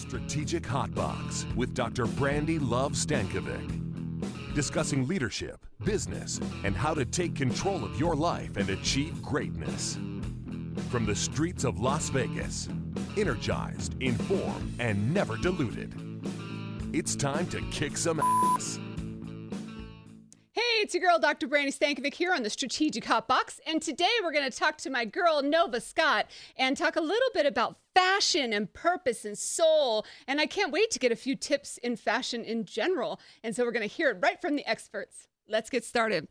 Strategic Hot Box with Dr. Brandi Love Stankovic. Discussing leadership, business, and how to take control of your life and achieve greatness. From the streets of Las Vegas, energized, informed, and never diluted. It's time to kick some ass. It's your girl, Dr. Brandi Stankovic here on the Strategic Hot Box. And today we're going to talk to my girl, Nova Scott, and talk a little bit about fashion and purpose and soul. And I can't wait to get a few tips in fashion in general. And so we're going to hear it right from the experts. Let's get started.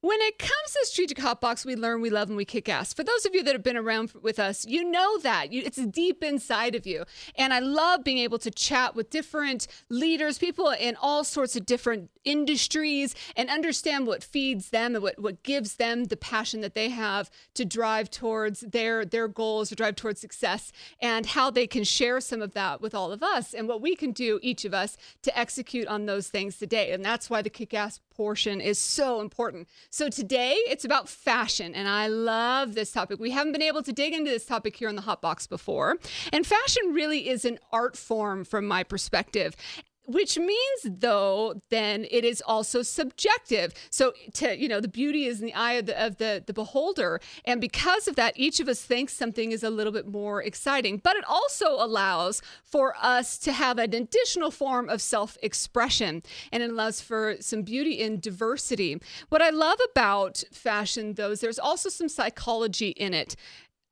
When it comes to Strategic Hot Box, we learn, we love, and we kick ass. For those of you that have been around with us, you know that. You, it's deep inside of you. And I love being able to chat with different leaders, people in all sorts of different industries, and understand what feeds them and what, what gives them the passion that they have to drive towards their, their goals, to drive towards success, and how they can share some of that with all of us and what we can do, each of us, to execute on those things today. And that's why the kick ass portion is so important. So today it's about fashion, and I love this topic. We haven't been able to dig into this topic here in the Hot Box before. And fashion really is an art form from my perspective which means though then it is also subjective. So to you know the beauty is in the eye of the, of the the beholder. And because of that each of us thinks something is a little bit more exciting. But it also allows for us to have an additional form of self-expression. And it allows for some beauty in diversity. What i love about fashion though is there's also some psychology in it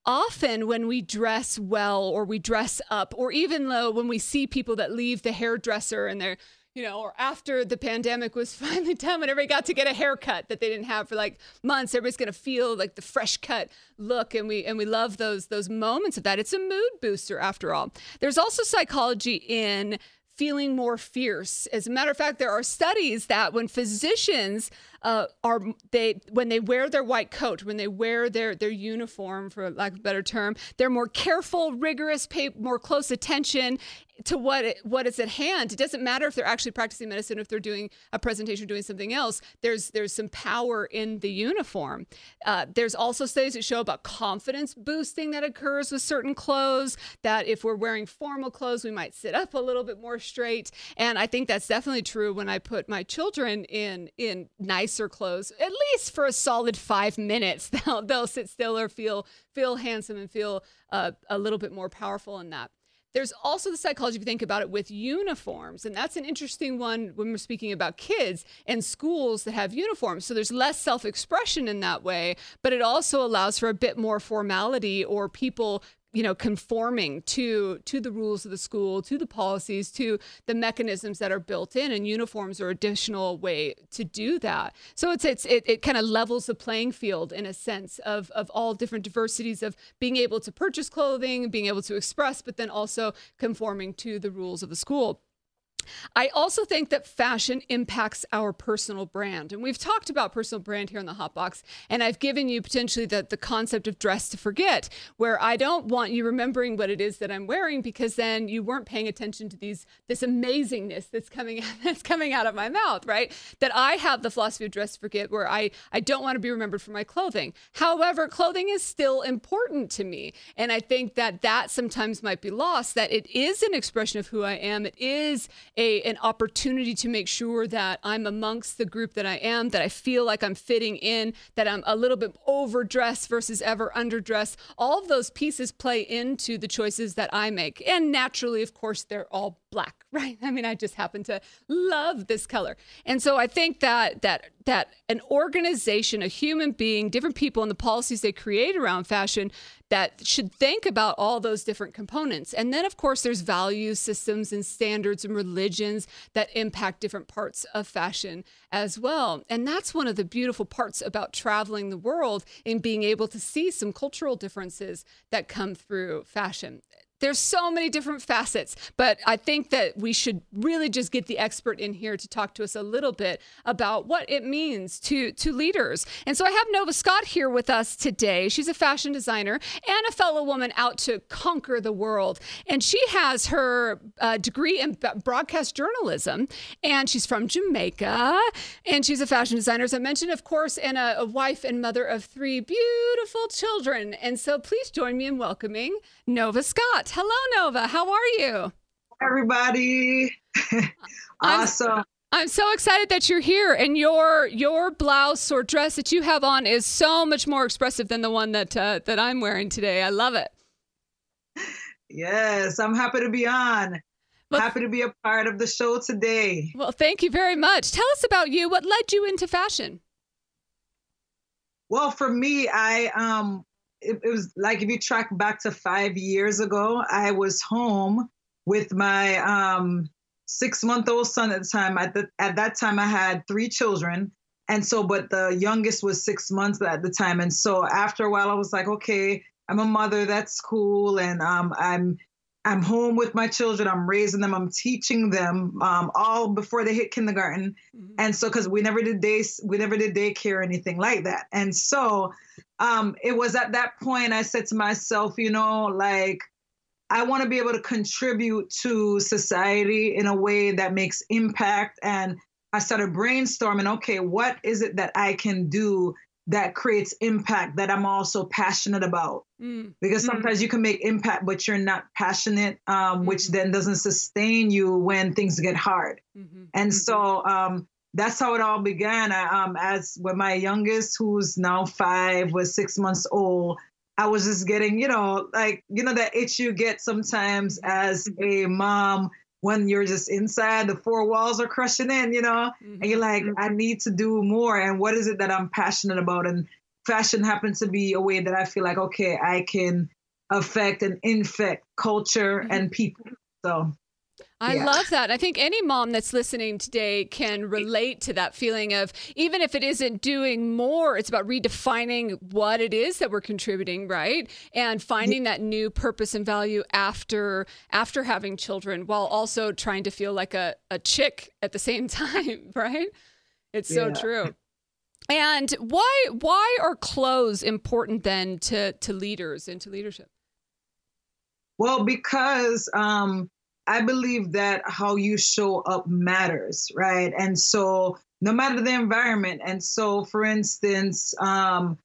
often when we dress well or we dress up, or even though when we see people that leave the hairdresser and they're you know, or after the pandemic was finally done, when everybody got to get a haircut that they didn't have for like months, everybody's gonna feel like the fresh cut look, and we and we love those those moments of that. It's a mood booster after all. There's also psychology in feeling more fierce. As a matter of fact, there are studies that when physicians uh, are they when they wear their white coat, when they wear their their uniform, for lack of a better term, they're more careful, rigorous, pay more close attention to what what is at hand. It doesn't matter if they're actually practicing medicine, if they're doing a presentation, doing something else. There's there's some power in the uniform. Uh, there's also studies that show about confidence boosting that occurs with certain clothes. That if we're wearing formal clothes, we might sit up a little bit more straight. And I think that's definitely true when I put my children in in nice nicer clothes, at least for a solid five minutes. They'll they'll sit still or feel feel handsome and feel uh, a little bit more powerful in that. There's also the psychology, if you think about it, with uniforms. And that's an interesting one when we're speaking about kids and schools that have uniforms. So there's less self expression in that way, but it also allows for a bit more formality or people you know conforming to to the rules of the school to the policies to the mechanisms that are built in and uniforms are additional way to do that. So it's it's it, it kind of levels the playing field in a sense of of all different diversities of being able to purchase clothing being able to express but then also conforming to the rules of the school I also think that fashion impacts our personal brand. And we've talked about personal brand here in the Hot Box, and I've given you potentially the, the concept of dress to forget, where I don't want you remembering what it is that I'm wearing because then you weren't paying attention to these this amazingness that's coming that's coming out of my mouth, right? That I have the philosophy of dress to forget where I, I don't want to be remembered for my clothing. However, clothing is still important to me. And I think that that sometimes might be lost, that it is an expression of who I am. It is a an opportunity to make sure that I'm amongst the group that I am, that I feel like I'm fitting in, that I'm a little bit overdressed versus ever underdressed. All of those pieces play into the choices that I make. And naturally, of course, they're all black, right? I mean, I just happen to love this color. And so I think that that that an organization, a human being, different people and the policies they create around fashion that should think about all those different components. And then, of course, there's values, systems, and standards and religions that impact different parts of fashion as well. And that's one of the beautiful parts about traveling the world and being able to see some cultural differences that come through fashion. There's so many different facets, but I think that we should really just get the expert in here to talk to us a little bit about what it means to to leaders. And so I have Nova Scott here with us today. She's a fashion designer and a fellow woman out to conquer the world. And she has her uh, degree in broadcast journalism, and she's from Jamaica, and she's a fashion designer, as I mentioned, of course, and a, a wife and mother of three beautiful children. And so please join me in welcoming Nova Scott. Hello, Nova. How are you? everybody. awesome. I'm, I'm so excited that you're here, and your your blouse or dress that you have on is so much more expressive than the one that uh, that I'm wearing today. I love it. Yes, I'm happy to be on. Well, happy to be a part of the show today. Well, thank you very much. Tell us about you. What led you into fashion? Well, for me, I um it, it was like if you track back to five years ago, I was home with my um six month old son at the time. At the at that time, I had three children, and so but the youngest was six months at the time, and so after a while, I was like, okay, I'm a mother. That's cool, and um, I'm I'm home with my children. I'm raising them. I'm teaching them um, all before they hit kindergarten, mm-hmm. and so because we never did day we never did daycare or anything like that, and so um, it was at that point I said to myself, you know, like I want to be able to contribute to society in a way that makes impact. And I started brainstorming okay, what is it that I can do that creates impact that I'm also passionate about? Mm. Because mm-hmm. sometimes mm. you can make impact, but you're not passionate, um, mm-hmm. which then doesn't sustain you when things get hard. Mm-hmm. And mm-hmm. so, um, that's how it all began. I, um, as when my youngest, who's now five, was six months old, I was just getting, you know, like, you know, that itch you get sometimes as a mom when you're just inside, the four walls are crushing in, you know, mm-hmm. and you're like, I need to do more. And what is it that I'm passionate about? And fashion happens to be a way that I feel like, okay, I can affect and infect culture mm-hmm. and people. So I yeah. love that. I think any mom that's listening today can relate to that feeling of even if it isn't doing more, it's about redefining what it is that we're contributing, right? And finding that new purpose and value after after having children while also trying to feel like a, a chick at the same time, right? It's so yeah. true. And why why are clothes important then to to leaders and to leadership? Well, because um I believe that how you show up matters, right? And so no matter the environment. And so for instance, um,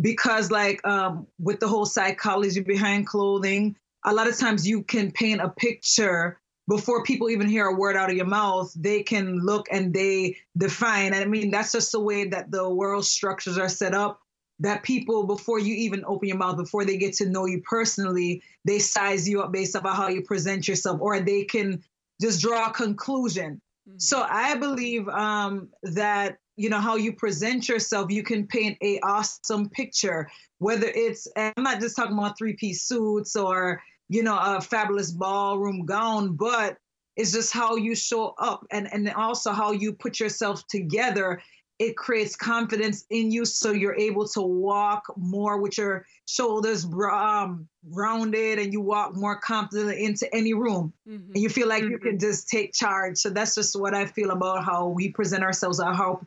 because like um, with the whole psychology behind clothing, a lot of times you can paint a picture before people even hear a word out of your mouth, they can look and they define. And I mean, that's just the way that the world structures are set up that people before you even open your mouth before they get to know you personally they size you up based on how you present yourself or they can just draw a conclusion mm-hmm. so i believe um, that you know how you present yourself you can paint a awesome picture whether it's i'm not just talking about three piece suits or you know a fabulous ballroom gown but it's just how you show up and and also how you put yourself together it creates confidence in you so you're able to walk more with your shoulders um, rounded and you walk more confidently into any room mm-hmm. and you feel like mm-hmm. you can just take charge so that's just what i feel about how we present ourselves or how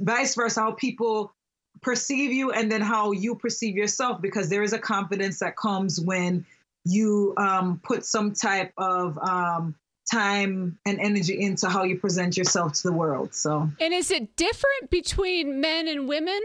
vice versa how people perceive you and then how you perceive yourself because there is a confidence that comes when you um, put some type of um, time and energy into how you present yourself to the world. So, and is it different between men and women?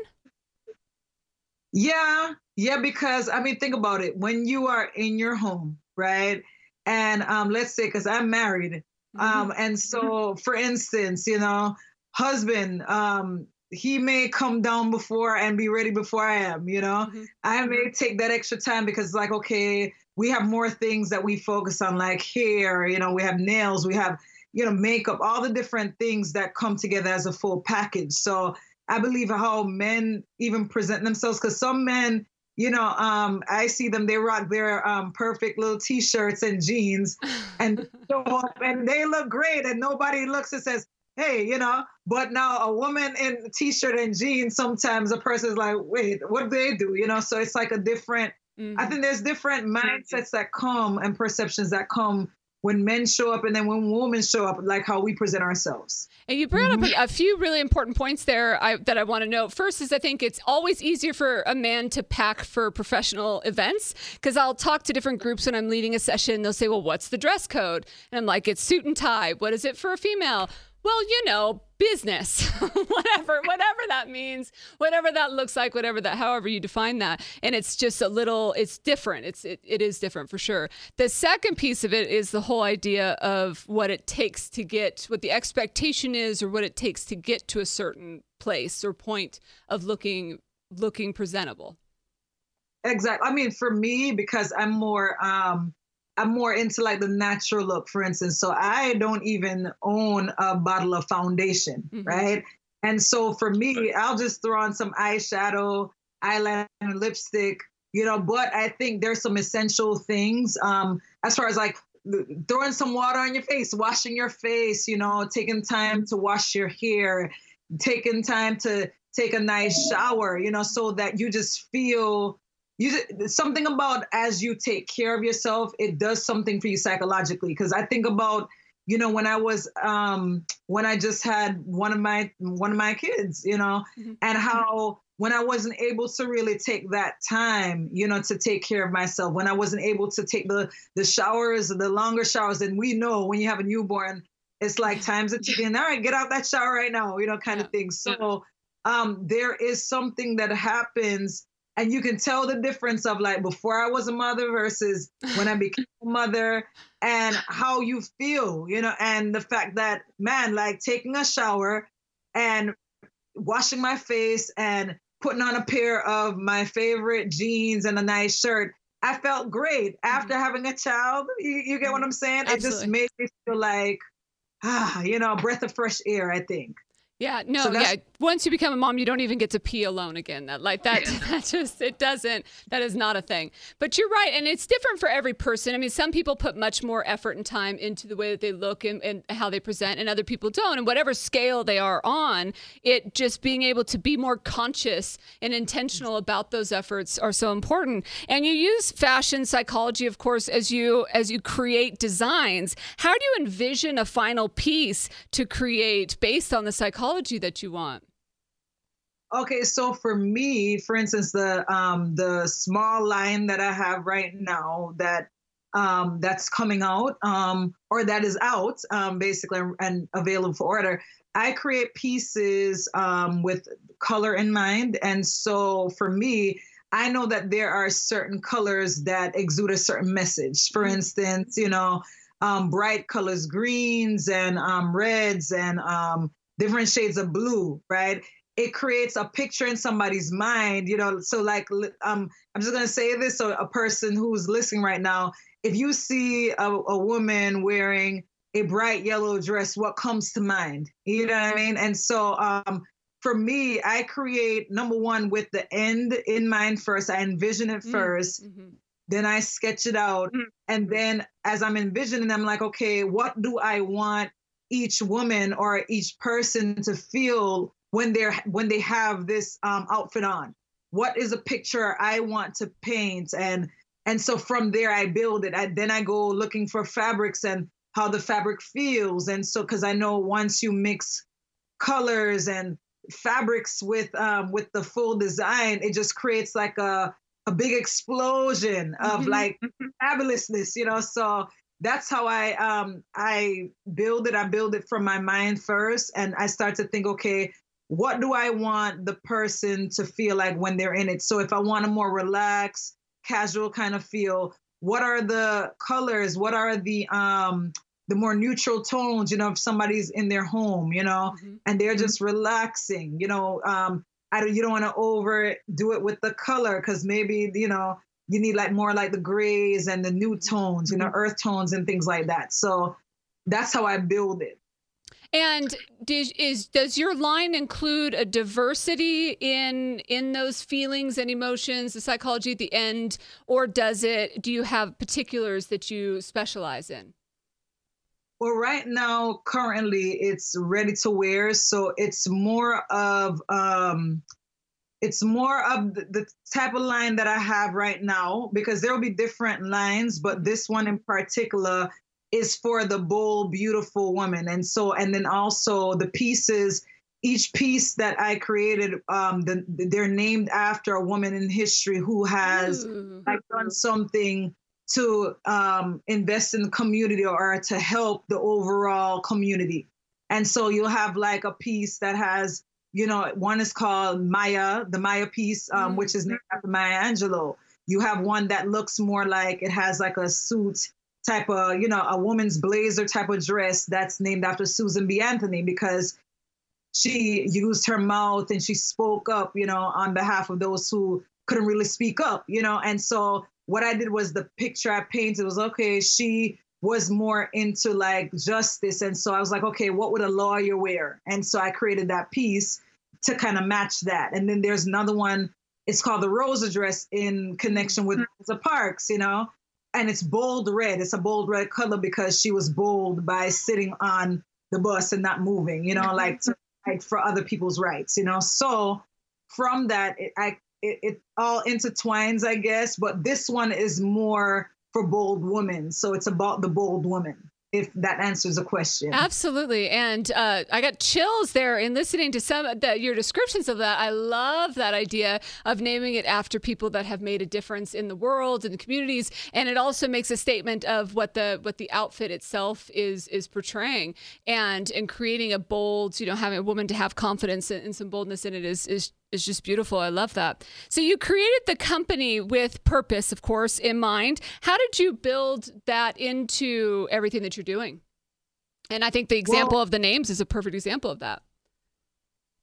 Yeah, yeah, because I mean, think about it. When you are in your home, right? And um, let's say, because I'm married, mm-hmm. um, and so for instance, you know, husband, um, he may come down before and be ready before I am, you know. Mm-hmm. I may take that extra time because, like, okay, we have more things that we focus on, like hair, you know, we have nails, we have, you know, makeup, all the different things that come together as a full package. So I believe how men even present themselves, because some men, you know, um, I see them, they rock their um, perfect little t shirts and jeans and show up and they look great, and nobody looks and says, hey, you know, but now a woman in t-shirt and jeans, sometimes a person's like, wait, what do they do? You know, so it's like a different Mm-hmm. I think there's different mindsets that come and perceptions that come when men show up and then when women show up, like how we present ourselves. And you brought mm-hmm. up a, a, few really important points there I, that I want to note. First is I think it's always easier for a man to pack for professional events because I'll talk to different groups when I'm leading a session. They'll say, well, what's the dress code? And I'm like, it's suit and tie. What is it for a female? Well, you know, business, whatever, whatever that means, whatever that looks like, whatever that, however you define that. And it's just a little, it's different. It's, it, it is different for sure. The second piece of it is the whole idea of what it takes to get, what the expectation is, or what it takes to get to a certain place or point of looking, looking presentable. Exactly. I mean, for me, because I'm more, um, I'm more into like the natural look, for instance. So I don't even own a bottle of foundation, mm-hmm. right? And so for me, I'll just throw on some eyeshadow, eyeliner, lipstick, you know. But I think there's some essential things um, as far as like throwing some water on your face, washing your face, you know, taking time to wash your hair, taking time to take a nice shower, you know, so that you just feel you something about as you take care of yourself, it does something for you psychologically. Because I think about you know when i was um when i just had one of my one of my kids you know mm-hmm. and how when i wasn't able to really take that time you know to take care of myself when i wasn't able to take the the showers the longer showers and we know when you have a newborn it's like times of ticking all right get out that shower right now you know kind yeah. of thing so um there is something that happens and you can tell the difference of like before I was a mother versus when I became a mother and how you feel, you know, and the fact that man, like taking a shower and washing my face and putting on a pair of my favorite jeans and a nice shirt. I felt great after mm-hmm. having a child. You, you, get what I'm saying? Absolutely. It just made me feel like, ah, you know, a breath of fresh air, I think. Yeah, no, so yeah. Once you become a mom, you don't even get to pee alone again. That like that, that just it doesn't. That is not a thing. But you're right, and it's different for every person. I mean, some people put much more effort and time into the way that they look and, and how they present, and other people don't. And whatever scale they are on, it just being able to be more conscious and intentional about those efforts are so important. And you use fashion psychology, of course, as you as you create designs. How do you envision a final piece to create based on the psychology? That you want? Okay, so for me, for instance, the um, the small line that I have right now that um, that's coming out um, or that is out um, basically and available for order. I create pieces um, with color in mind, and so for me, I know that there are certain colors that exude a certain message. For mm-hmm. instance, you know, um, bright colors, greens and um, reds and um, different shades of blue, right? It creates a picture in somebody's mind, you know. So, like, um, I'm just gonna say this: so a person who's listening right now, if you see a, a woman wearing a bright yellow dress, what comes to mind? You know what I mean? And so, um, for me, I create number one with the end in mind first. I envision it 1st mm-hmm. Then I sketch it out. Mm-hmm. And then as I'm envisioning, I'm like, okay, what do I want each woman or each person to feel when they're when they have this um, outfit on. What is a picture i want to paint? And and so from there i build it. I, then i go looking for fabrics and how the fabric feels. And so because i know once you mix colors and fabrics with um, with the full design it just creates like a a big explosion of mm-hmm. like fabulousness you know? So that's how I um I build it. I build it from my mind first, and I start to think, okay, what do I want the person to feel like when they're in it? So if I want a more relaxed, casual kind of feel, what are the colors? What are the um the more neutral tones? You know, if somebody's in their home, you know, mm-hmm. and they're mm-hmm. just relaxing, you know, um, I don't you don't want to overdo it with the color because maybe you know you need like more like the grays and the new tones, you know, mm-hmm. earth tones and things like that. So that's how I build it. And does, is does your line include a diversity in in those feelings and emotions, the psychology at the end, or does it? Do you have particulars that you specialize in? Well, right now, currently, it's ready to wear, so it's more of um, it's more of the, type of line that I have right now because there will be different lines, but this one in particular is for the bold, beautiful woman. And so, and then also the pieces, each piece that I created, um, the, they're named after a woman in history who has like done something to um, invest in the community or to help the overall community. And so you'll have like a piece that has, you know, one is called Maya, the Maya piece, um, mm-hmm. which is named after Maya Angelou. You have one that looks more like it has like a suit type of, you know, a woman's blazer type of dress that's named after Susan B. Anthony because she used her mouth and she spoke up, you know, on behalf of those who couldn't really speak up, you know. And so what I did was the picture I painted was okay, she was more into like justice. And so I was like, okay, what would a lawyer wear? And so I created that piece to kind of match that. And then there's another one, it's called the Rosa dress in connection with mm-hmm. Rosa Parks, you know, and it's bold red. It's a bold red color because she was bold by sitting on the bus and not moving, you know, mm-hmm. like to fight for other people's rights, you know. So from that, it, I it, it all intertwines, I guess. But this one is more for bold women, so it's about the bold woman if that answers the question. Absolutely. And uh, I got chills there in listening to some the, your descriptions of that. I love that idea of naming it after people that have made a difference in the world and the communities. And it also makes a statement of what the what the outfit itself is is portraying and and creating a bold, you know, having a woman to have confidence and, and some boldness in it is is is just beautiful. I love that. So you created the company with purpose, of course, in mind. How did you build that into everything that you're doing? And I think the example well, of the names is a perfect example of that.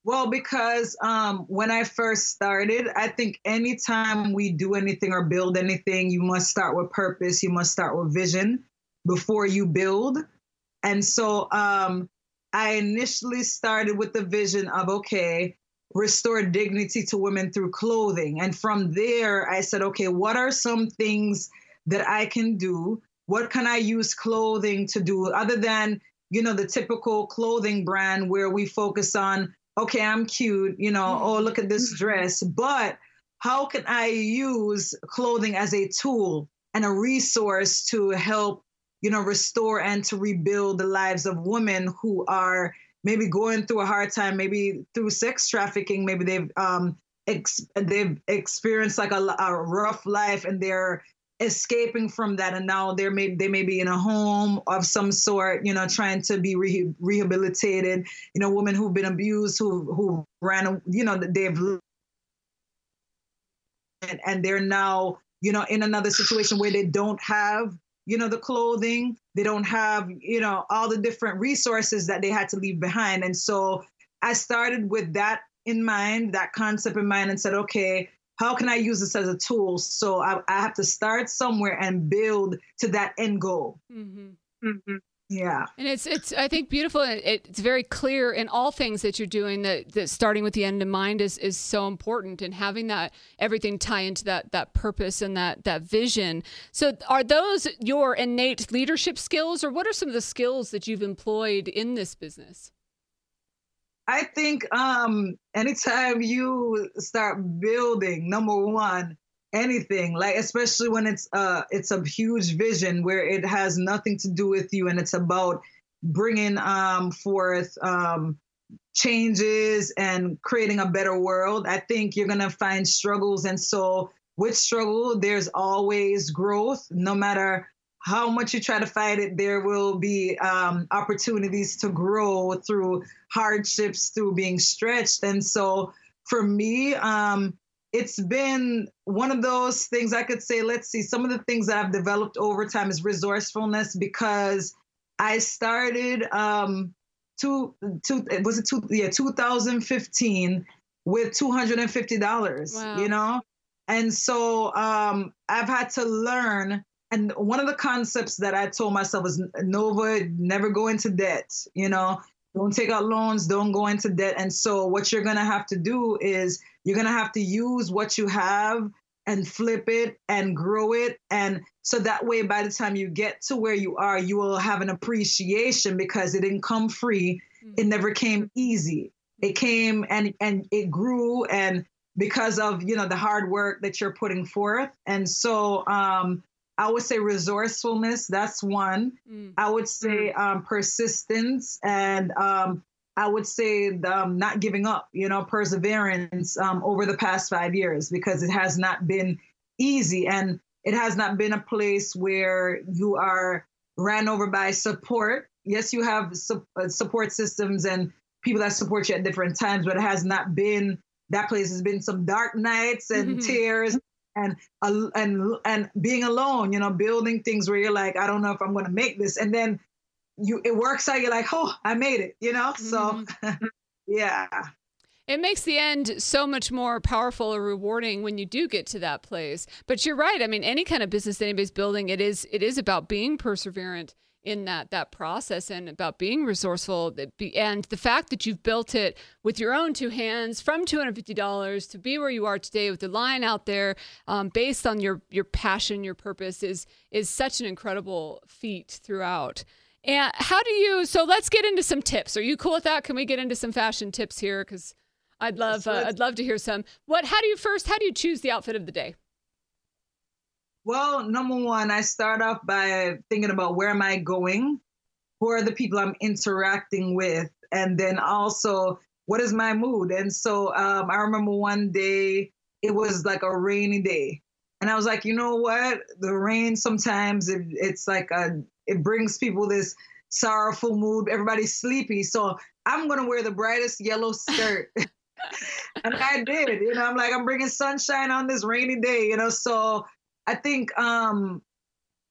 Well, because um, when I first started, I think anytime we do anything or build anything, you must start with purpose. You must start with vision before you build. And so um, I initially started with the vision of okay, restore dignity to women through clothing. And from there, I said, okay, what are some things that I can do? What can I use clothing to do other than, you know, the typical clothing brand where we focus on, okay, I'm cute, you know, mm-hmm. oh, look at this dress. But how can I use clothing as a tool and a resource to help, you know, restore and to rebuild the lives of women who are maybe going through a hard time, maybe through sex trafficking, maybe they've um, ex- they've experienced like a, a, rough life and they're escaping from that, and now they're may they may be in a home of some sort, you know, trying to be re- rehabilitated. You know, women who've been abused, who who ran, you know, they've and, and they're now you know in another situation where they don't have you know, the clothing. They don't have, you know, all the different resources that they had to leave behind. And so I started with that in mind, that concept in mind, and said, okay, how can I use this as a tool? So I, I have to start somewhere and build to that end goal. Mm-hmm. Mm-hmm. Yeah. And it's it's I think beautiful. It's very clear in all things that you're doing that, that starting with the end in mind is is so important and having that everything tie into that that purpose and that that vision. So are those your innate leadership skills or what are some of the skills that you've employed in this business? I think um anytime you start building number 1 anything like especially when it's uh it's a huge vision where it has nothing to do with you and it's about bringing um forth um changes and creating a better world i think you're going to find struggles. And so with struggle there's always growth. No matter how much you try to fight it there will be um, opportunities to grow through hardships through being stretched. And so for me um, it's been one of those things I could say, let's see, some of the things that I've developed over time is resourcefulness because I started um two two was it two yeah 2015 with $250 wow. you know? And so um I've had to learn and one of the concepts that I told myself is Nova never go into debt you know? Don't take out loans don't go into debt. And so what you're going to have to do is you're going to have to use what you have and flip it and grow it. And so that way, by the time you get to where you are, you will have an appreciation because it didn't come free. Mm-hmm. It never came easy. It came and and it grew and because of you know the hard work that you're putting forth. And so um, I would say resourcefulness. That's one. Mm. I would say um, persistence and um, I would say um, not giving up, you know, perseverance um, over the past five years because it has not been easy and it has not been a place where you are ran over by support. yes, you have su- uh, support systems and people that support you at different times, but it has not been that place has been some dark nights and mm-hmm. tears and uh, and and being alone, you know, building things where you're like, I don't know if I'm going to make this, and then you it works out. You're like, oh, I made it, you know. Mm-hmm. So, yeah. It makes the end so much more powerful or rewarding when you do get to that place. But you're right. I mean, any kind of business that anybody's building, it is it is about being perseverant in that that process and about being resourceful and the fact that you've built it with your own two hands from $250 to be where you are today with the line out there um, based on your your passion your purpose is is such an incredible feat throughout and how do you so let's get into some tips are you cool with that can we get into some fashion tips here because i'd love uh, i'd love to hear some what how do you first how do you choose the outfit of the day well, number one, I start off by thinking about where am I going? Who are the people I'm interacting with? And then also, what is my mood? And so um, I remember one day, it was like a rainy day. And I was like, you know what? The rain sometimes it, it's like a, it brings people this sorrowful mood. Everybody's sleepy. So I'm going to wear the brightest yellow skirt. and I did, you know, I'm like, I'm bringing sunshine on this rainy day, you know. So I think um,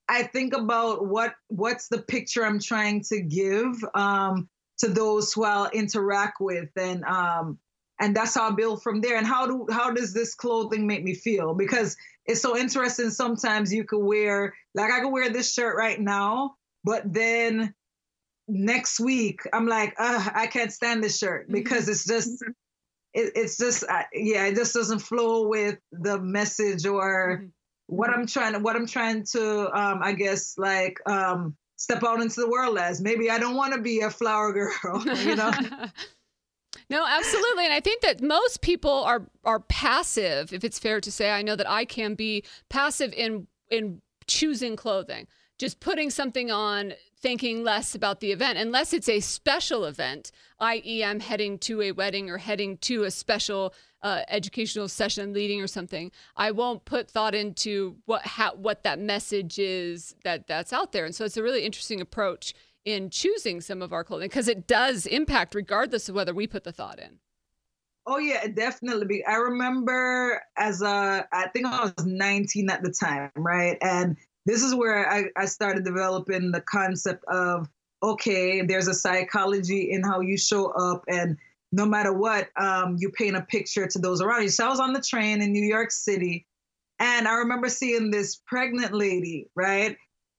I think about what what's the picture I'm trying to give um, to those who I'll interact with, and um, and that's how I build from there. And how do how does this clothing make me feel? Because it's so interesting. Sometimes you could wear like I could wear this shirt right now, but then next week I'm like, I can't stand this shirt mm-hmm. because it's just. It, it's just uh, yeah, it just doesn't flow with the message or mm-hmm what I'm trying to what I'm trying to um, I guess like um, step out into the world as. Maybe I don't want to be a flower girl, you know. No, absolutely. And I think that most people are are passive, if it's fair to say. I know that I can be passive in in choosing clothing. Just putting something on thinking less about the event unless it's a special event, i.e., I'm heading to a wedding or heading to a special uh, educational session leading or something. I won't put thought into what how, what that message is that that's out there, and so it's a really interesting approach in choosing some of our clothing because it does impact regardless of whether we put the thought in. Oh yeah, definitely. I remember as a, I think I was 19 at the time, right? And this is where I, I started developing the concept of okay, there's a psychology in how you show up, and no matter what, um, you paint a picture to those around you. So I was on the train in New York City, and I remember seeing this pregnant lady, right?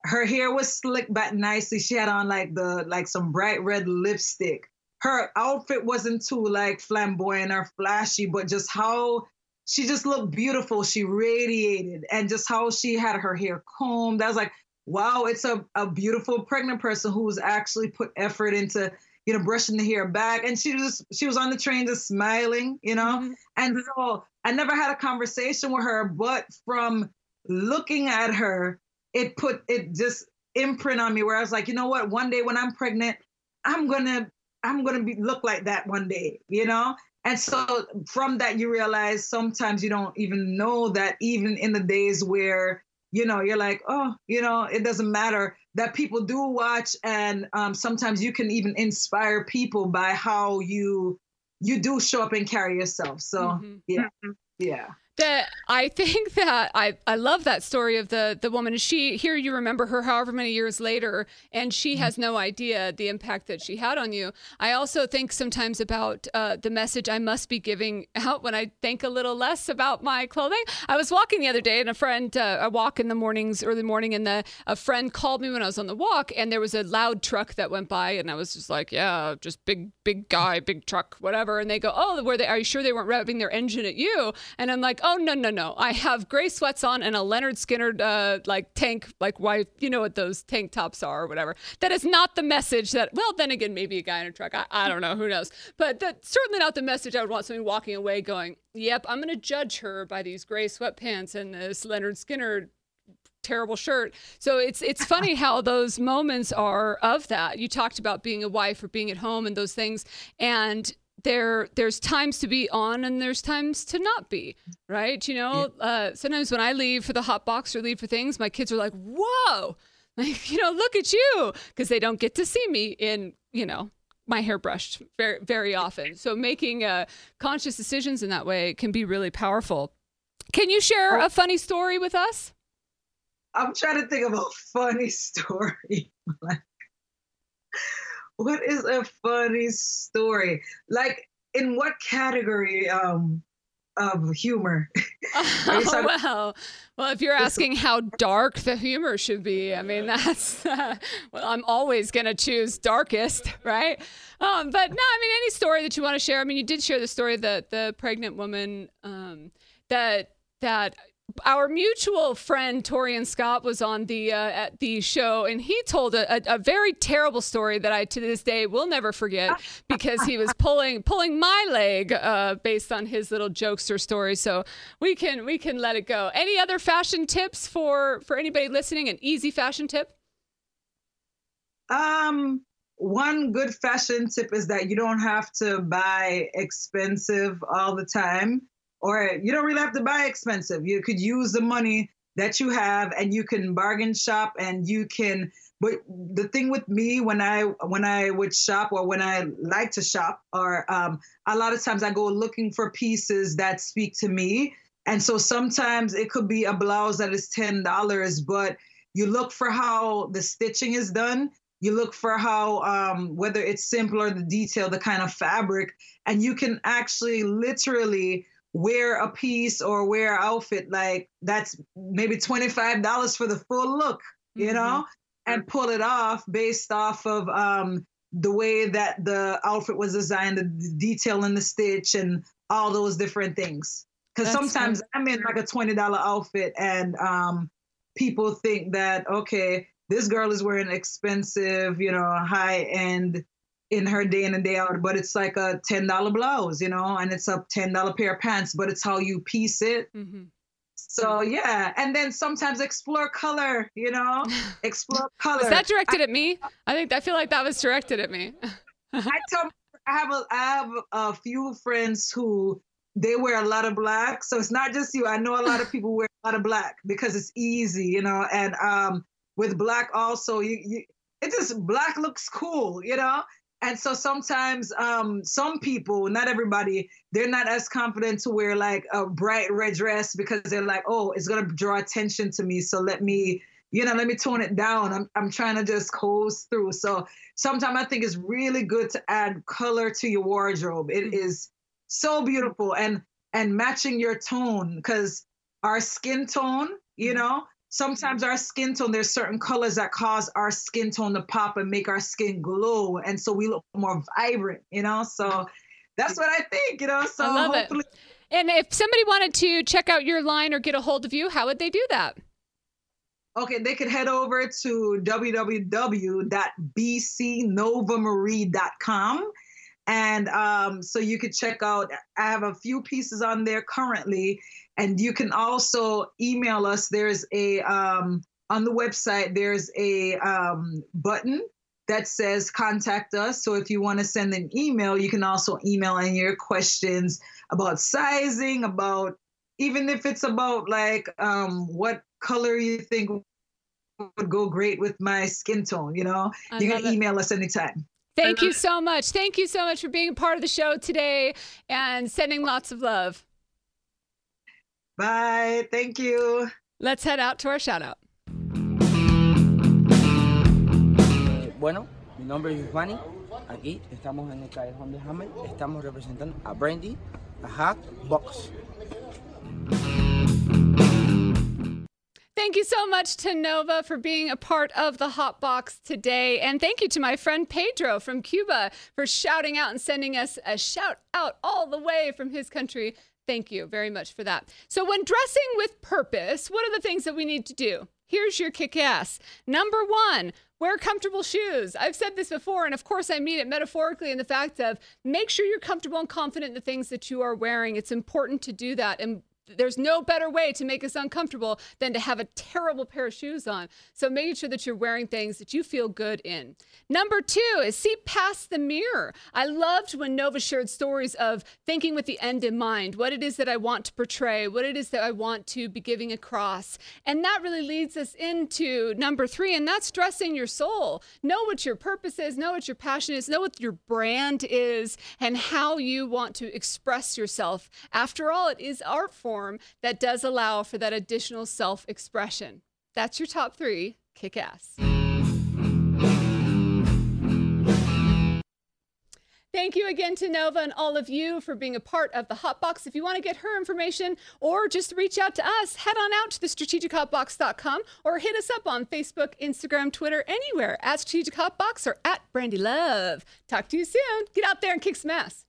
Her hair was slicked back nicely. She had on like the like some bright red lipstick. Her outfit wasn't too like flamboyant or flashy, but just how she just looked beautiful. She radiated, and just how she had her hair combed. I was like, wow, it's a, a beautiful pregnant person who's actually put effort into, you know, brushing the hair back. And she was she was on the train just smiling, you know. Mm-hmm. And so I never had a conversation with her, but from looking at her, it put it just imprint on me where I was like, you know what, one day when I'm pregnant, I'm gonna I'm gonna be look like that one day, you know? And so from that, you realize sometimes you don't even know that even in the days where, you know, you're like, oh, you know, it doesn't matter that people do watch. And um, sometimes you can even inspire people by how you you do show up and carry yourself. So mm-hmm. yeah, yeah that I think that I, I love that story of the the woman. She here you remember her however many years later, and she mm-hmm. has no idea the impact that she had on you. I also think sometimes about uh, the message I must be giving out when I think a little less about my clothing. I was walking the other day, and a friend uh, I walk in the mornings, early morning, and the a friend called me when I was on the walk, and there was a loud truck that went by, and I was just like, yeah, just big big guy, big truck, whatever. And they go, oh, were they? Are you sure they weren't revving their engine at you? And I'm like, oh no no no no. i have gray sweats on and a Lynyrd Skynyrd uh, like tank like why you know what those tank tops are or whatever that is not the message that well then again maybe a guy in a truck i, I don't know who knows but that's certainly not the message i would want somebody walking away going yep i'm going to judge her by these gray sweatpants and this Lynyrd Skynyrd terrible shirt. So it's it's funny how those moments are of that. You talked about being a wife or being at home and those things and there there's times to be on and there's times to not be right you know yeah. uh, sometimes when i leave for the hot box or leave for things my kids are like whoa Like, you know, look at you because they don't get to see me in, you know, my hair brushed very very often. So making uh, conscious decisions in that way can be really powerful. Can you share a funny story with us? I'm trying to think of a funny story. What is a funny story? Like in what category um of humor? oh, well, well, if you're asking how dark the humor should be, I mean that's uh, well, I'm always gonna choose darkest, right? Um, but no, I mean any story that you want to share. I mean, you did share the story that the pregnant woman um, that that our mutual friend Torian Scott was on the uh, at the show, and he told a, a, a, very terrible story that I to this day will never forget because he was pulling pulling my leg uh, based on his little jokester story. So we can we can let it go. Any other fashion tips for for anybody listening? An easy fashion tip? Um, one good fashion tip is that you don't have to buy expensive all the time or you don't really have to buy expensive. You could use the money that you have and you can bargain shop and you can but the thing with me when I when I would shop or when I like to shop or um, a lot of times I go looking for pieces that speak to me. And so sometimes it could be a blouse that is ten dollars, but you look for how the stitching is done. You look for how um, whether it's simple or the detail, the kind of fabric, and you can actually literally wear a piece or wear an outfit like that's maybe $25 for the full look, you mm-hmm. know, and pull it off based off of um, the way that the outfit was designed, the detail in the stitch and all those different things. Because sometimes I'm in like a $20 outfit and um, people think that, okay, this girl is wearing expensive, you know, high end in her day in and day out, but it's like a ten dollar blouse, you know, and it's a ten dollar pair of pants, but it's how you piece it. Mm-hmm. So yeah, and then sometimes explore color, you know, explore color. Was that directed I, at me? I think I feel like that was directed at me. I tell I have a I have a few friends who they wear a lot of black, so it's not just you. I know a lot of people wear a lot of black because it's easy, you know, and um with black also you, you it just black looks cool, you know and so sometimes um, some people not everybody they're not as confident to wear like a bright red dress because they're like oh it's going to draw attention to me so let me you know let me tone it down i'm, I'm trying to just coast through so sometimes i think it's really good to add color to your wardrobe It mm-hmm. so beautiful and and matching your tone because our skin tone you mm-hmm. know sometimes our skin tone there's certain colors that cause our skin tone to pop and make our skin glow. And so we look more vibrant you know? So that's what i think you know? So I love hopefully- it. and if somebody wanted to check out your line or get a hold of you how would they do that? Okay they could head over to www.bcnovamarie.com and um, so you could check out i have a few pieces on there currently and you can also email us. There's a um, on the website. There's a um, button that says contact us. So if you want to send an email, you can also email in your questions about sizing, about even if it's about like um, what color you think would go great with my skin tone. You know, I you can email us anytime. Thank you so much. Thank you so much for being a part of the show today and sending lots of love. Bye. Thank you. Let's head out to our shout out. Eh, bueno, mi nombre es Giovanni. Aquí estamos en el Callejón de Hamel. Estamos representando a Brandi, a Hack Box. Thank you so much to Nova for being a part of the Hot Box today. And thank you to my friend Pedro from Cuba for shouting out and sending us a shout out all the way from his country Thank you very much for that. So, when dressing with purpose, what are the things that we need to do? Here's your kick ass. Number one, wear comfortable shoes. I've said this before, and of course, I mean it metaphorically in the fact of make sure you're comfortable and confident in the things that you are wearing. It's important to do that. And there's no better way to make us uncomfortable than to have a terrible pair of shoes on. So making sure that you're wearing things that you feel good in. Number two is see past the mirror. I loved when Nova shared stories of thinking with the end in mind, what it is that I want to portray, what it is that I want to be giving across. And that really leads us into number three, and that's dressing your soul. Know what your purpose is, know what your passion is, know what your brand is, and how you want to express yourself. After all, it is art form that does allow for that additional self expression. That's your top three. Kick ass. Thank you again to Nova and all of you for being a part of the Hotbox. If you want to get her information or just reach out to us, head on out to the strategichotbox.com or hit us up on Facebook, Instagram, Twitter, anywhere at Strategic Hotbox or at Brandi Love. Talk to you soon. Get out there and kick some ass.